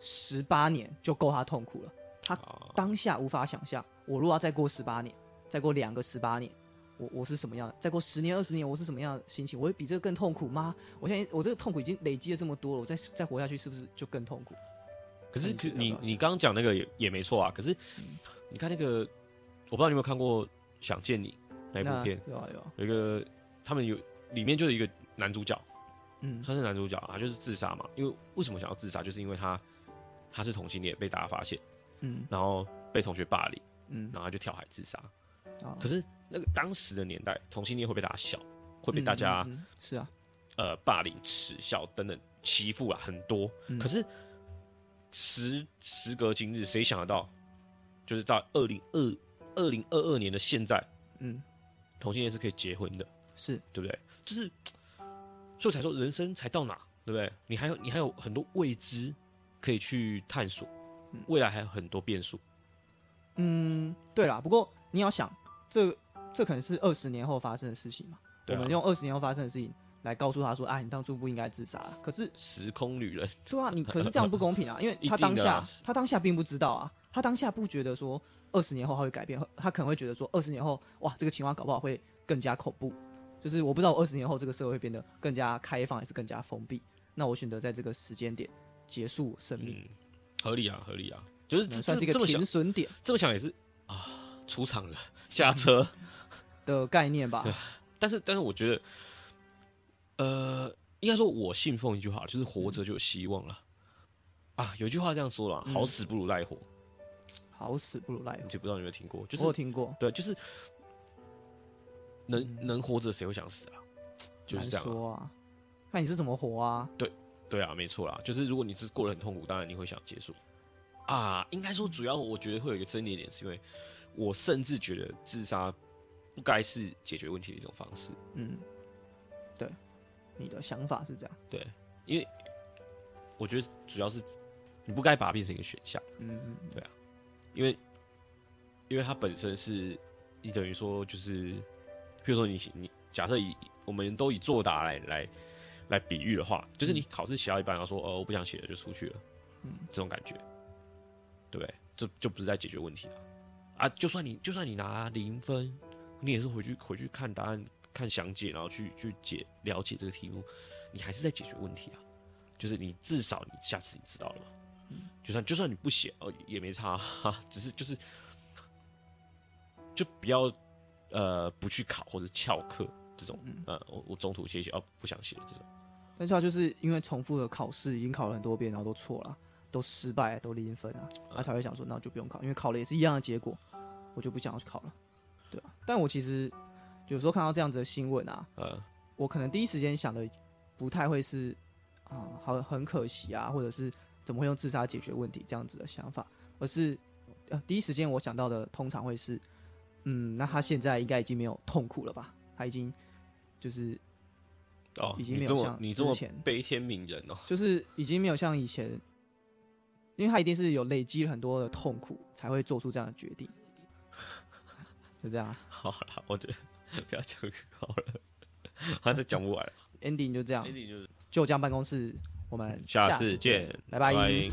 十八年就够他痛苦了。他啊，当下无法想象，我如果要再过十八年，再过两个十八年，我我是什么样的？再过十年、二十年，我是什么样的心情？我会比这个更痛苦吗？我现在我这个痛苦已经累积了这么多了，我再再活下去是不是就更痛苦？可是可你你刚刚讲那个也也没错啊，可是你看那个，我不知道你有没有看过《想见你》那一部片，有啊有啊，有一个他们有里面就有一个男主角，嗯。他是男主角啊，就是自杀嘛。因为为什么想要自杀，就是因为他他是同性恋，被大家发现，嗯。然后被同学霸凌，嗯。然后就跳海自杀。哦。可是那个当时的年代，同性恋会被大家笑，会被大家、嗯嗯嗯是啊，呃霸凌、耻笑等等欺负啊很多。嗯。可是时时隔今日，谁想得到，就是到二零二二零二二年的现在，嗯同性恋是可以结婚的，是对不对？就是，所以才说人生才到哪，对不对？你还有你还有很多未知可以去探索，未来还有很多变数。嗯对啦。不过你要想，这这可能是二十年后发生的事情嘛。对啊我们用二十年后发生的事情来告诉他说，啊，你当初不应该自杀。可是时空旅人，对啊，你可是这样不公平啊，因为他 当下啊他当下并不知道啊，他当下不觉得说二十年后他会改变，他可能会觉得说二十年后哇，这个情况搞不好会更加恐怖，就是我不知道我二十年后这个社会会变得更加开放还是更加封闭，那我选择在这个时间点结束生命，嗯，合理啊，合理啊，就是这可能算是一个这么想停，损点。这么想也是啊，出场了，下车。的概念吧。但是，但是我觉得，呃，应该说，我信奉一句话，就是活着就有希望了。啊，有句话这样说了，嗯。好死不如赖活，好死不如赖活，就不知道你有没有听过？就是我有听过，对，就是能能活着，谁会想死啊？就是难这样、啊。说啊，看你是怎么活啊。对对啊，没错啦，就是如果你是过得很痛苦，当然你会想结束。啊，应该说主要我觉得会有一个争议点，是因为我甚至觉得自杀不该是解决问题的一种方式。嗯，对，你的想法是这样。对，因为我觉得主要是你不该把它变成一个选项。嗯嗯嗯因为因为它本身是你等于说就是，譬如说你你假设以我们都以作答来来来比喻的话，就是你考试写到一半，然后说呃我不想写了就出去了，嗯这种感觉，对不对？这就不是在解决问题了啊！就算你就算你拿零分，你也是回去回去看答案、看详解，然后去去解了解这个题目，你还是在解决问题啊。就是你至少你下次你知道了嘛，就算就算你不写哦也没差、哈，只是就是就不要呃不去考或者翘课这种，呃我我中途写一写哦不想写这种，但是他就是因为重复的考试已经考了很多遍，然后都错了，都失败，都零分啊，他才会想说那我就不用考，因为考了也是一样的结果，我就不想要去考了，对啊。但我其实有时候看到这样子的新闻啊，呃我可能第一时间想的不太会是啊，好、很可惜啊，或者是怎么会用自杀解决问题这样子的想法，而是呃第一时间我想到的通常会是，嗯，那他现在应该已经没有痛苦了吧？他已经就是哦已经没有像你这么之前悲天悯人哦，就是已经没有像以前，因为他一定是有累积了很多的痛苦，才会做出这样的决定。就这样啊 好了，我觉得不要讲好了，他这讲不完了，ending 就这样。，ending 就是就这样办公室，我们下次次见，拜拜。拜